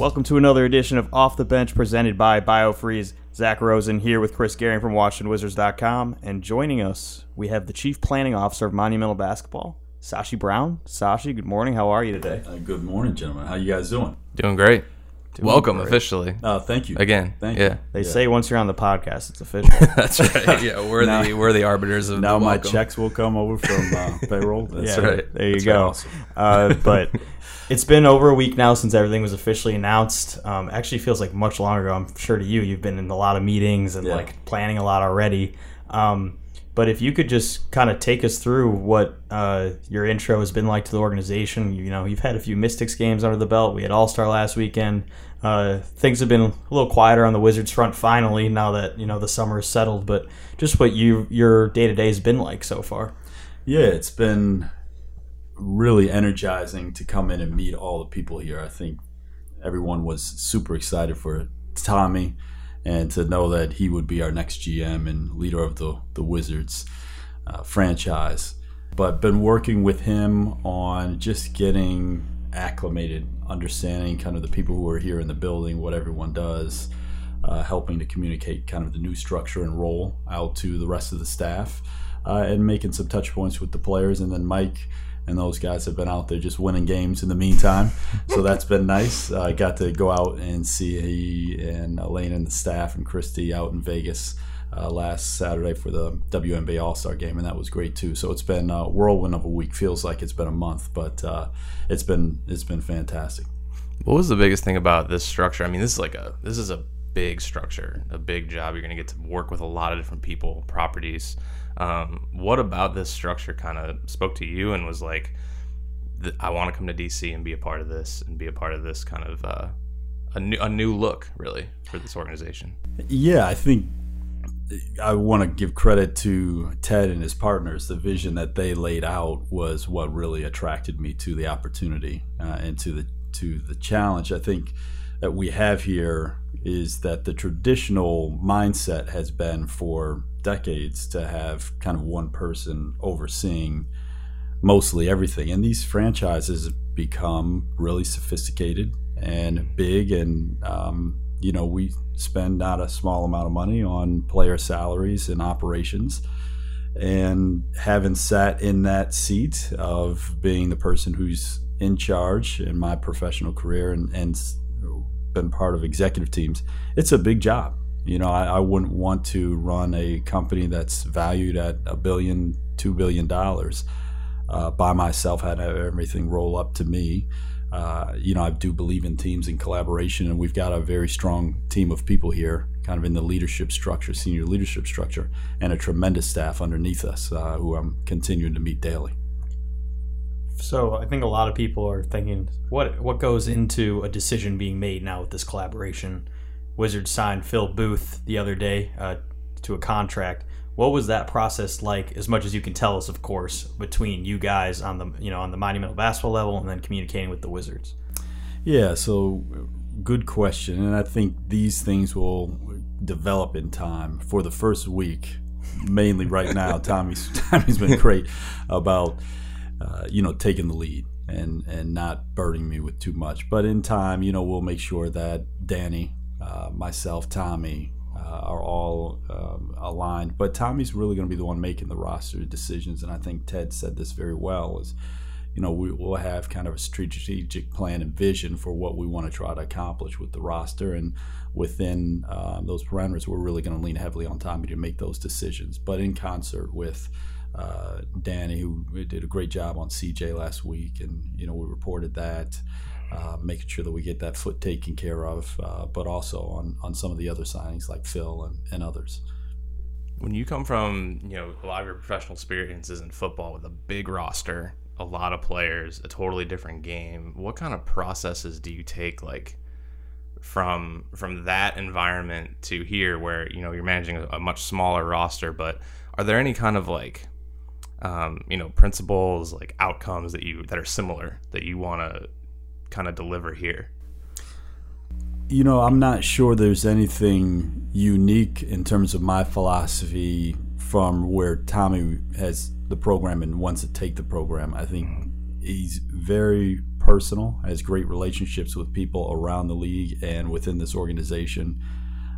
Welcome to another edition of Off the Bench presented by BioFreeze. Zach Rosen here with Chris Gehring from WashingtonWizards.com. And joining us, we have the Chief Planning Officer of Monumental Basketball, Sashi Brown. Sashi, good morning. How are you today? Uh, good morning, gentlemen. How you guys doing? Doing great. Welcome great. officially. Uh, thank you Again. Thank yeah. you. They Yeah. say once you're on the podcast, it's official. That's right. Yeah, we're Now- the we're the arbiters of Now the my checks will come over from uh, payroll. That's yeah, right. there you That's go. awesome. Uh, but it's been over a week now since everything was officially announced. Um, actually, feels like much longer ago. I'm sure to you, you've been in a lot of meetings and Yeah. like planning a lot already. Um, but if you could just kind of take us through what uh, your intro has been like to the organization. You know, you've had a few Mystics games under the belt. We had All Star last weekend. Uh, things have been a little quieter on the Wizards front finally now that you know the summer is settled. But just what you your day to day has been like so far. Yeah, it's been really energizing to come in and meet all the people here. I think everyone was super excited for Tommy and to know that he would be our next GM and leader of the, the Wizards uh, franchise. But been working with him on just getting acclimated, understanding kind of the people who are here in the building, what everyone does, uh, helping to communicate kind of the new structure and role out to the rest of the staff, uh, and making some touch points with the players. And then Mike and those guys have been out there just winning games in the meantime. So that's been nice. I got to go out and see he and Elena and the staff and Kristi out in Vegas. Uh, last Saturday for the WNBA All Star game, and that was great too. So it's been a whirlwind of a week. Feels like it's been a month, but uh, it's been it's been fantastic. What was the biggest thing about this structure? I mean, this is like a this is a big structure, a big job. You're going to get to work with a lot of different people, properties. Um, what about this structure kind of spoke to you and was like, I want to come to DC and be a part of this and be a part of this kind of uh, a new a new look, really, for this organization. Yeah, I think I want to give credit to Ted and his partners. The vision that they laid out was what really attracted me to the opportunity uh, and to the to the challenge. I think that we have here is that the traditional mindset has been for decades to have kind of one person overseeing mostly everything. And these franchises become really sophisticated and big, and um, you know we spend not a small amount of money on player salaries and operations. And having sat in that seat of being the person who's in charge in my professional career and, and been part of executive teams, it's a big job. You know, I, I wouldn't want to run a company that's valued at a billion, two billion dollars uh, by myself, had everything roll up to me. Uh, you know, I do believe in teams and collaboration, and we've got a very strong team of people here, kind of in the leadership structure, senior leadership structure, and a tremendous staff underneath us uh, who I'm continuing to meet daily. So I think a lot of people are thinking, what what goes into a decision being made now with this collaboration? Wizards signed Phil Booth the other day uh, to a contract. What was that process like? As much as you can tell us, of course, between you guys on the you know on the monumental basketball level, and then communicating with the Wizards. Yeah, so good question. And I think these things will develop in time. For the first week, mainly right now, Tommy's Tommy's been great about uh, you know taking the lead and and not burdening me with too much. But in time, you know, we'll make sure that Danny, uh, myself, Tommy. Uh, are all um, aligned, but Tommy's really going to be the one making the roster decisions, and I think Ted said this very well. Is you know, we will have kind of a strategic plan and vision for what we want to try to accomplish with the roster. And within um, those parameters, we're really going to lean heavily on Tommy to make those decisions. But in concert with uh, Danny, who did a great job on CJ last week, and, you know, we reported that. Uh, making sure that we get that foot taken care of, uh, but also on, on some of the other signings like Phil and, and others. When you come from, you know, a lot of your professional experiences in football with a big roster, a lot of players, a totally different game, what kind of processes do you take like from from that environment to here where, you know, you're managing a, a much smaller roster, but are there any kind of like um, you know, principles, like outcomes that you that are similar that you want to kind of deliver here? You know, I'm not sure there's anything unique in terms of my philosophy from where Tommy has the program and wants to take the program. I think he's very personal, has great relationships with people around the league and within this organization.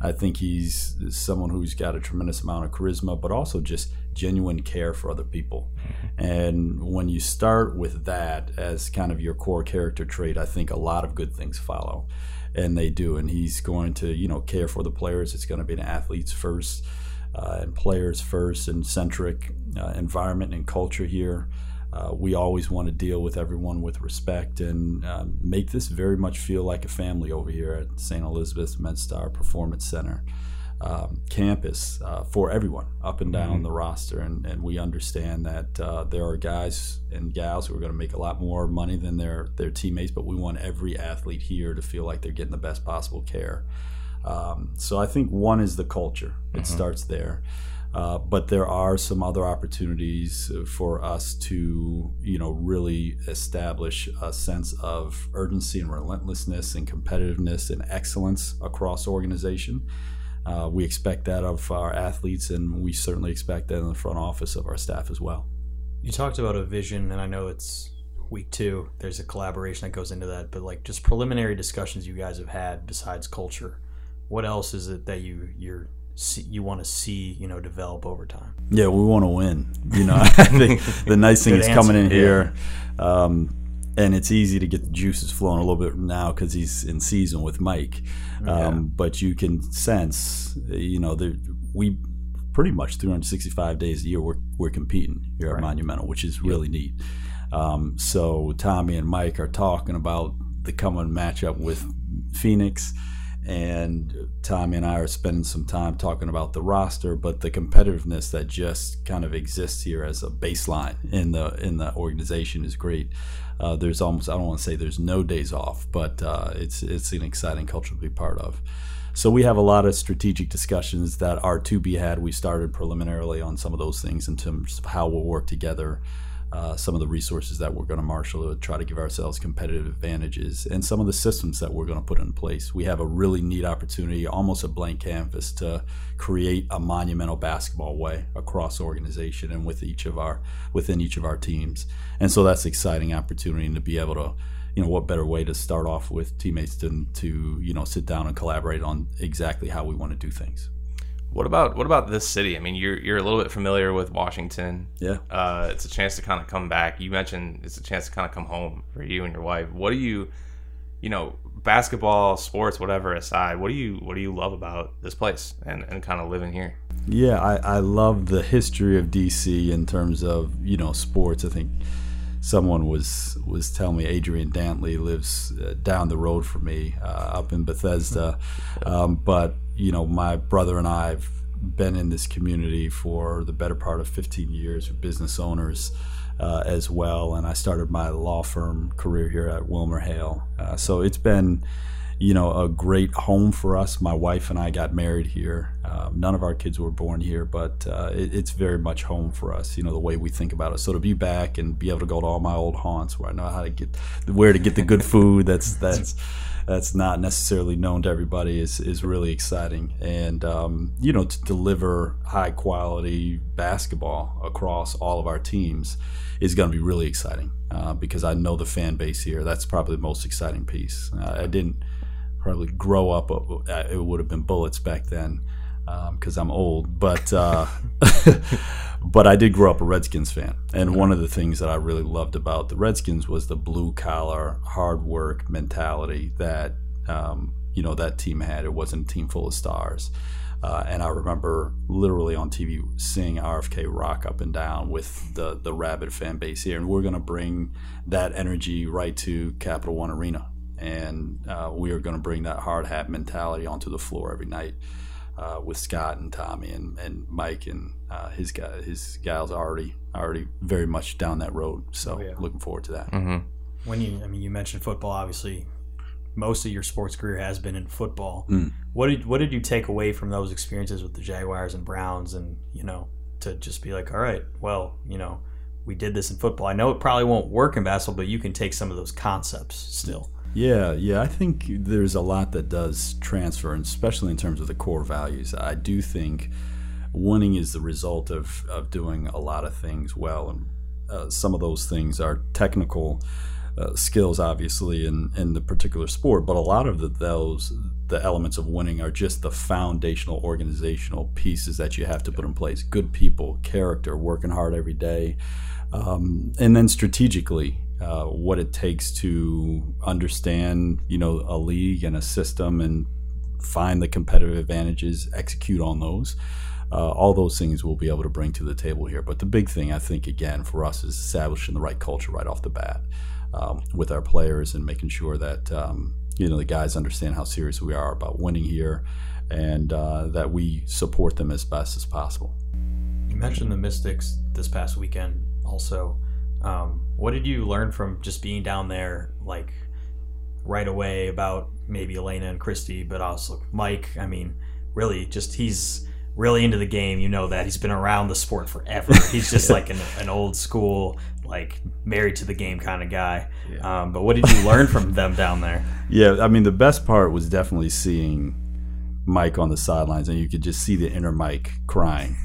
I think he's someone who's got a tremendous amount of charisma, but also just genuine care for other people. And when you start with that as kind of your core character trait, I think a lot of good things follow. And they do. And he's going to, you know, care for the players. It's going to be an athletes first uh, and players first and centric uh, environment and culture here. Uh, we always want to deal with everyone with respect and um, make this very much feel like a family over here at St. Elizabeth's MedStar Performance Center um, campus uh, for everyone up and down mm-hmm. the roster. And, and, we understand that uh, there are guys and gals who are going to make a lot more money than their, their teammates, but we want every athlete here to feel like they're getting the best possible care. Um, so I think one is the culture, it mm-hmm. starts there. Uh, but there are some other opportunities for us to, you know, really establish a sense of urgency and relentlessness and competitiveness and excellence across organization. Uh, we expect that of our athletes, and we certainly expect that in the front office of our staff as well. You talked about a vision, and I know it's week two. There's a collaboration that goes into that, but like just preliminary discussions you guys have had besides culture. What else is it that you you're see, you want to see you know develop over time. Yeah, we want to win. You know, I think the nice thing is answer. coming in here, um, and it's easy to get the juices flowing a little bit now because he's in season with Mike. Um, yeah. But you can sense, you know, we pretty much 365 days a year we're, we're competing here right. at Monumental, which is really neat. Um, so Tommy and Mike are talking about the coming matchup with Phoenix and Tommy and I are spending some time talking about the roster, but the competitiveness that just kind of exists here as a baseline in the in the organization is great. Uh, there's almost I don't want to say there's no days off, but uh, it's it's an exciting culture to be part of. So we have a lot of strategic discussions that are to be had. We started preliminarily on some of those things in terms of how we'll work together uh, some of the resources that we're going to marshal to try to give ourselves competitive advantages and some of the systems that we're going to put in place. We have a really neat opportunity, almost a blank canvas, to create a monumental basketball way across organization and with each of our within each of our teams. And so that's exciting opportunity to be able to you know what better way to start off with teammates than to you know sit down and collaborate on exactly how we want to do things. What about what about this city? I mean, you're you're a little bit familiar with Washington. Yeah. Uh, it's a chance to kind of come back. You mentioned it's a chance to kind of come home for you and your wife. What do you, you know, basketball, sports, whatever aside, what do you what do you love about this place and and kind of living here? Yeah, I I love the history of DC in terms of you know sports. I think someone was was telling me Adrian Dantley lives uh, down the road from me uh, up in Bethesda, um, but you know my brother and I've been in this community for the better part of 15 years business owners uh, as well, and I started my law firm career here at WilmerHale. Uh, so it's been you know, a great home for us. My wife and I got married here. Um, none of our kids were born here, but uh, it, it's very much home for us. You know, the way we think about it. So to be back and be able to go to all my old haunts where I know how to get where to get the good food. That's that's that's not necessarily known to everybody is is really exciting. And um, you know, to deliver high quality basketball across all of our teams is going to be really exciting uh, because I know the fan base here. That's probably the most exciting piece. Uh, I didn't probably grow up. Uh, it would have been bullets back then because um, I'm old, but uh, but I did grow up a Redskins fan, and one of the things that I really loved about the Redskins was the blue collar, hard work mentality that um, you know that team had. It wasn't a team full of stars. Uh, and I remember literally on TV seeing RFK rock up and down with the the rabid fan base here, and we're going to bring that energy right to Capital One Arena and uh, we are going to bring that hard hat mentality onto the floor every night uh, with Scott and Tommy and, and Mike and uh, his guy, his gals already already very much down that road. So oh, yeah. looking forward to that. Mm-hmm. When you, I mean, you mentioned football. Obviously, most of your sports career has been in football. Mm. What did what did you take away from those experiences with the Jaguars and Browns, and you know, to just be like, all right, well, you know, we did this in football. I know it probably won't work in basketball, but you can take some of those concepts still. Yeah, yeah, I think there's a lot that does transfer, and especially in terms of the core values. I do think winning is the result of, of doing a lot of things well, and uh, some of those things are technical uh, skills, obviously, in, in the particular sport, but a lot of the, those the elements of winning are just the foundational organizational pieces that you have to put in place. Good people, character, working hard every day, um, and then strategically. Uh, what it takes to understand, you know, a league and a system, and find the competitive advantages, execute on those, uh, all those things we'll be able to bring to the table here. But the big thing, I think, again, for us is establishing the right culture right off the bat um, with our players and making sure that um, you know the guys understand how serious we are about winning here, and uh, that we support them as best as possible. You mentioned the Mystics this past weekend. Also, um, what did you learn from just being down there, like right away about maybe Elena and Kristi, but also Mike? I mean, really, just he's really into the game, you know that he's been around the sport forever. He's just like an, an old school, like married to the game kind of guy. Yeah. Um, but what did you learn from them down there? Yeah, I mean, the best part was definitely seeing Mike on the sidelines, and you could just see the inner Mike crying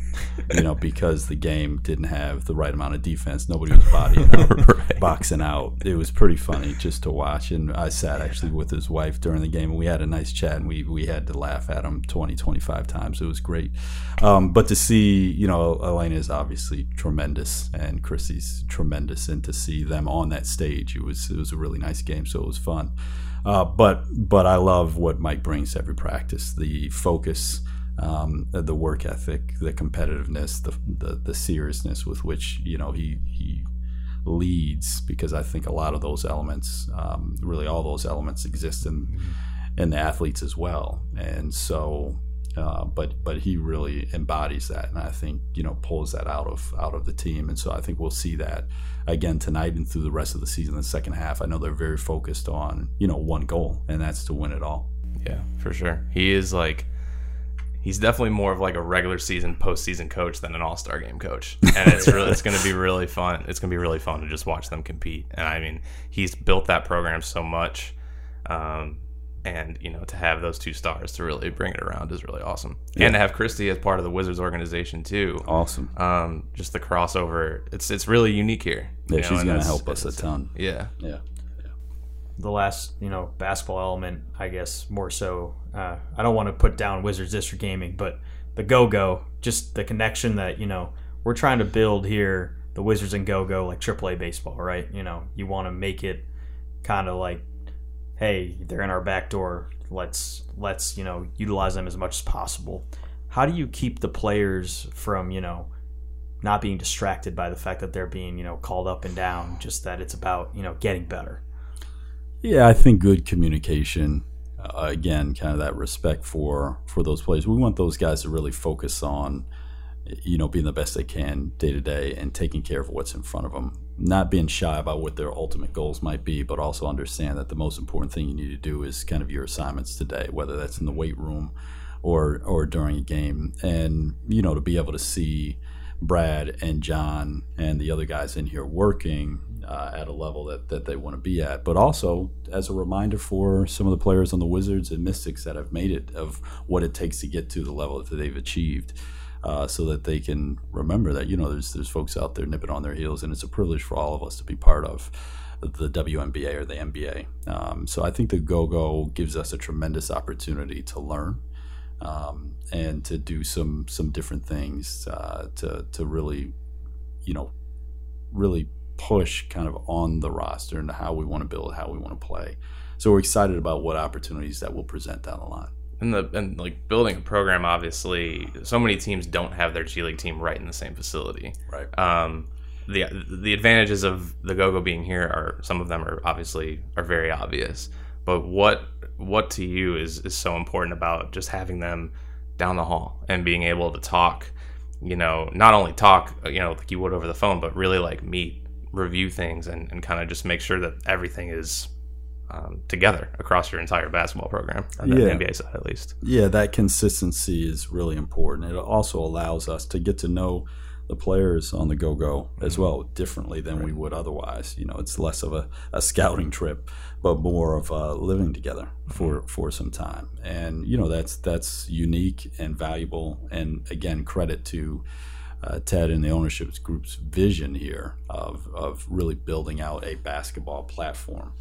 you know, because the game didn't have the right amount of defense. Nobody was bodying out, right. boxing out. It was pretty funny just to watch. And I sat actually with his wife during the game, and we had a nice chat, and we, we had to laugh at him 20, 25 times. It was great. Um, but to see, you know, Elena is obviously tremendous, and Chrissy's tremendous, and to see them on that stage, it was it was a really nice game. So it was fun. Uh, but but I love what Mike brings to every practice. The focus um, the work ethic, the competitiveness, the, the, the seriousness with which you know he he leads. Because I think a lot of those elements, um, really all those elements, exist in in the athletes as well. And so, uh, but but he really embodies that, and I think you know pulls that out of out of the team. And so I think we'll see that again tonight and through the rest of the season, the second half. I know they're very focused on you know one goal, and that's to win it all. Yeah, for sure. He is like he's definitely more of like a regular season postseason coach than an all star game coach. And it's really it's gonna be really fun. It's gonna be really fun to just watch them compete. And I mean, he's built that program so much. Um, and you know to have those two stars to really bring it around is really awesome. Yeah. and to have christy as part of the wizards organization too. Awesome. Um, just the crossover it's it's really unique here. Yeah know, she's gonna help us a ton. Yeah. Yeah. The last you know basketball element i guess more so uh, i don't want to put down wizards district gaming but the go-go just the connection that you know we're trying to build here the wizards and go-go like aaa baseball right? You know you want to make it kind of like hey they're in our back door let's let's you know utilize them as much as possible how do you keep the players from you know not being distracted by the fact that they're being you know called up and down just that it's about you know getting better yeah, I think good communication. Uh, again, kind of that respect for for those players. We want those guys to really focus on, you know, being the best they can day to day and taking care of what's in front of them. Not being shy about what their ultimate goals might be, but also understand that the most important thing you need to do is kind of your assignments today, whether that's in the weight room or or during a game, and you know, to be able to see Brad and John and the other guys in here working uh, at a level that, that they want to be at, but also as a reminder for some of the players on the Wizards and Mystics that have made it of what it takes to get to the level that they've achieved. Uh, so that they can remember that you know there's there's folks out there nipping on their heels, and it's a privilege for all of us to be part of the WNBA or the NBA. Um, so I think the Go Go gives us a tremendous opportunity to learn um, and to do some some different things uh, to to really, you know, really push kind of on the roster and how we want to build, how we want to play. So we're excited about what opportunities that will present down the line. And the and like building a program, obviously, so many teams don't have their G League team right in the same facility. Right. Um, the the advantages of the GoGo being here are some of them are obviously are very obvious. But what what to you is is so important about just having them down the hall and being able to talk, you know, not only talk, you know, like you would over the phone, but really like meet review things and, and kind of just make sure that everything is um, together across your entire basketball program on the yeah. NBA side at least. Yeah, that consistency is really important. It also allows us to get to know the players on the go go as mm-hmm. well differently than right. we would otherwise. You know, it's less of a, a scouting trip, but more of uh, living together for mm-hmm. for some time. And you know, that's that's unique and valuable. And again, credit to uh, Ted and the ownership group's vision here of, of really building out a basketball platform.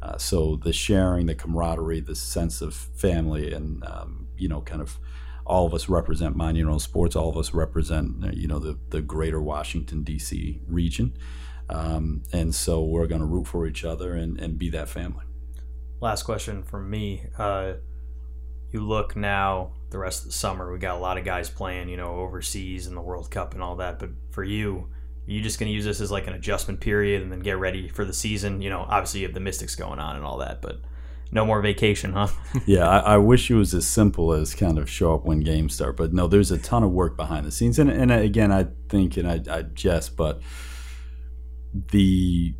Uh, so the sharing, the camaraderie, the sense of family, and um, you know, kind of all of us represent Monumental Sports. All of us represent you know the the greater Washington D.C. region, um, and so we're going to root for each other and, and be that family. Last question from me. Uh, you look now the rest of the summer. We got a lot of guys playing, you know, overseas in the World Cup and all that. But for you, you just going to use this as like an adjustment period and then get ready for the season? You know, obviously you have the Mystics going on and all that, but no more vacation, huh? yeah, I, I, wish it was as simple as kind of show up when games start. But no, there's a ton of work behind the scenes. And, and again, I think, and I, I jest, but the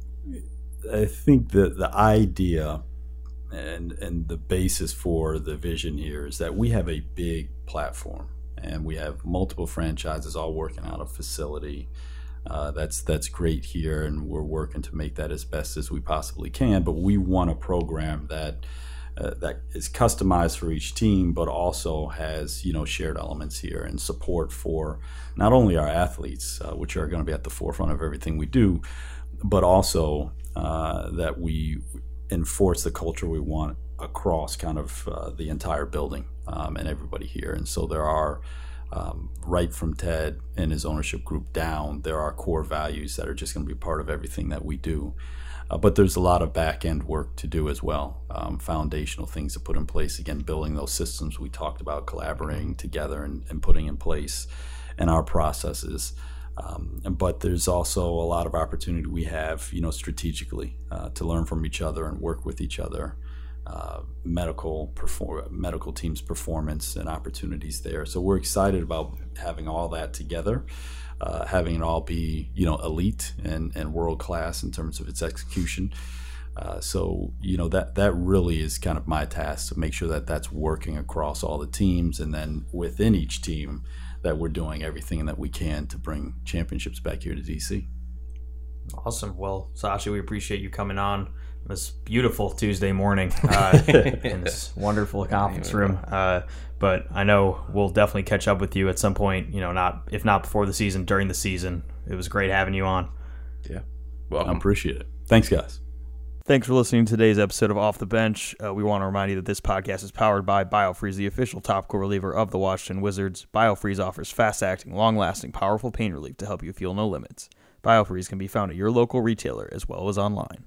I think the the idea and and the basis for the vision here is that we have a big platform and we have multiple franchises all working out of facility uh, that's that's great here and we're working to make that as best as we possibly can but we want a program that uh, that is customized for each team, but also has you know shared elements here and support for not only our athletes, uh, which are going to be at the forefront of everything we do, but also uh, that we enforce the culture we want across kind of uh, the entire building um, and everybody here. And so there are, um, right from Ted and his ownership group down, there are core values that are just going to be part of everything that we do. Uh, but there's a lot of back end work to do as well, um, foundational things to put in place. Again, building those systems we talked about, collaborating together and, and putting in place, and our processes. Um, but there's also a lot of opportunity we have, you know, strategically uh, to learn from each other and work with each other. Uh, medical perform medical teams performance and opportunities there. So we're excited about having all that together, uh, having it all be you know elite and, and world class in terms of its execution. Uh, so you know that that really is kind of my task to make sure that that's working across all the teams, and then within each team that we're doing everything that we can to bring championships back here to DC. Awesome. Well, Sashi, we appreciate you coming on this beautiful Tuesday morning uh, in this wonderful conference room. Uh, but I know we'll definitely catch up with you at some point. You know, not if not before the season, during the season. It was great having you on. Yeah, welcome. I appreciate it. Thanks, guys. Thanks for listening to today's episode of Off the Bench. Uh, we want to remind you that this podcast is powered by BioFreeze, the official topical reliever of the Washington Wizards. BioFreeze offers fast acting, long lasting, powerful pain relief to help you feel no limits. BioFreeze can be found at your local retailer as well as online.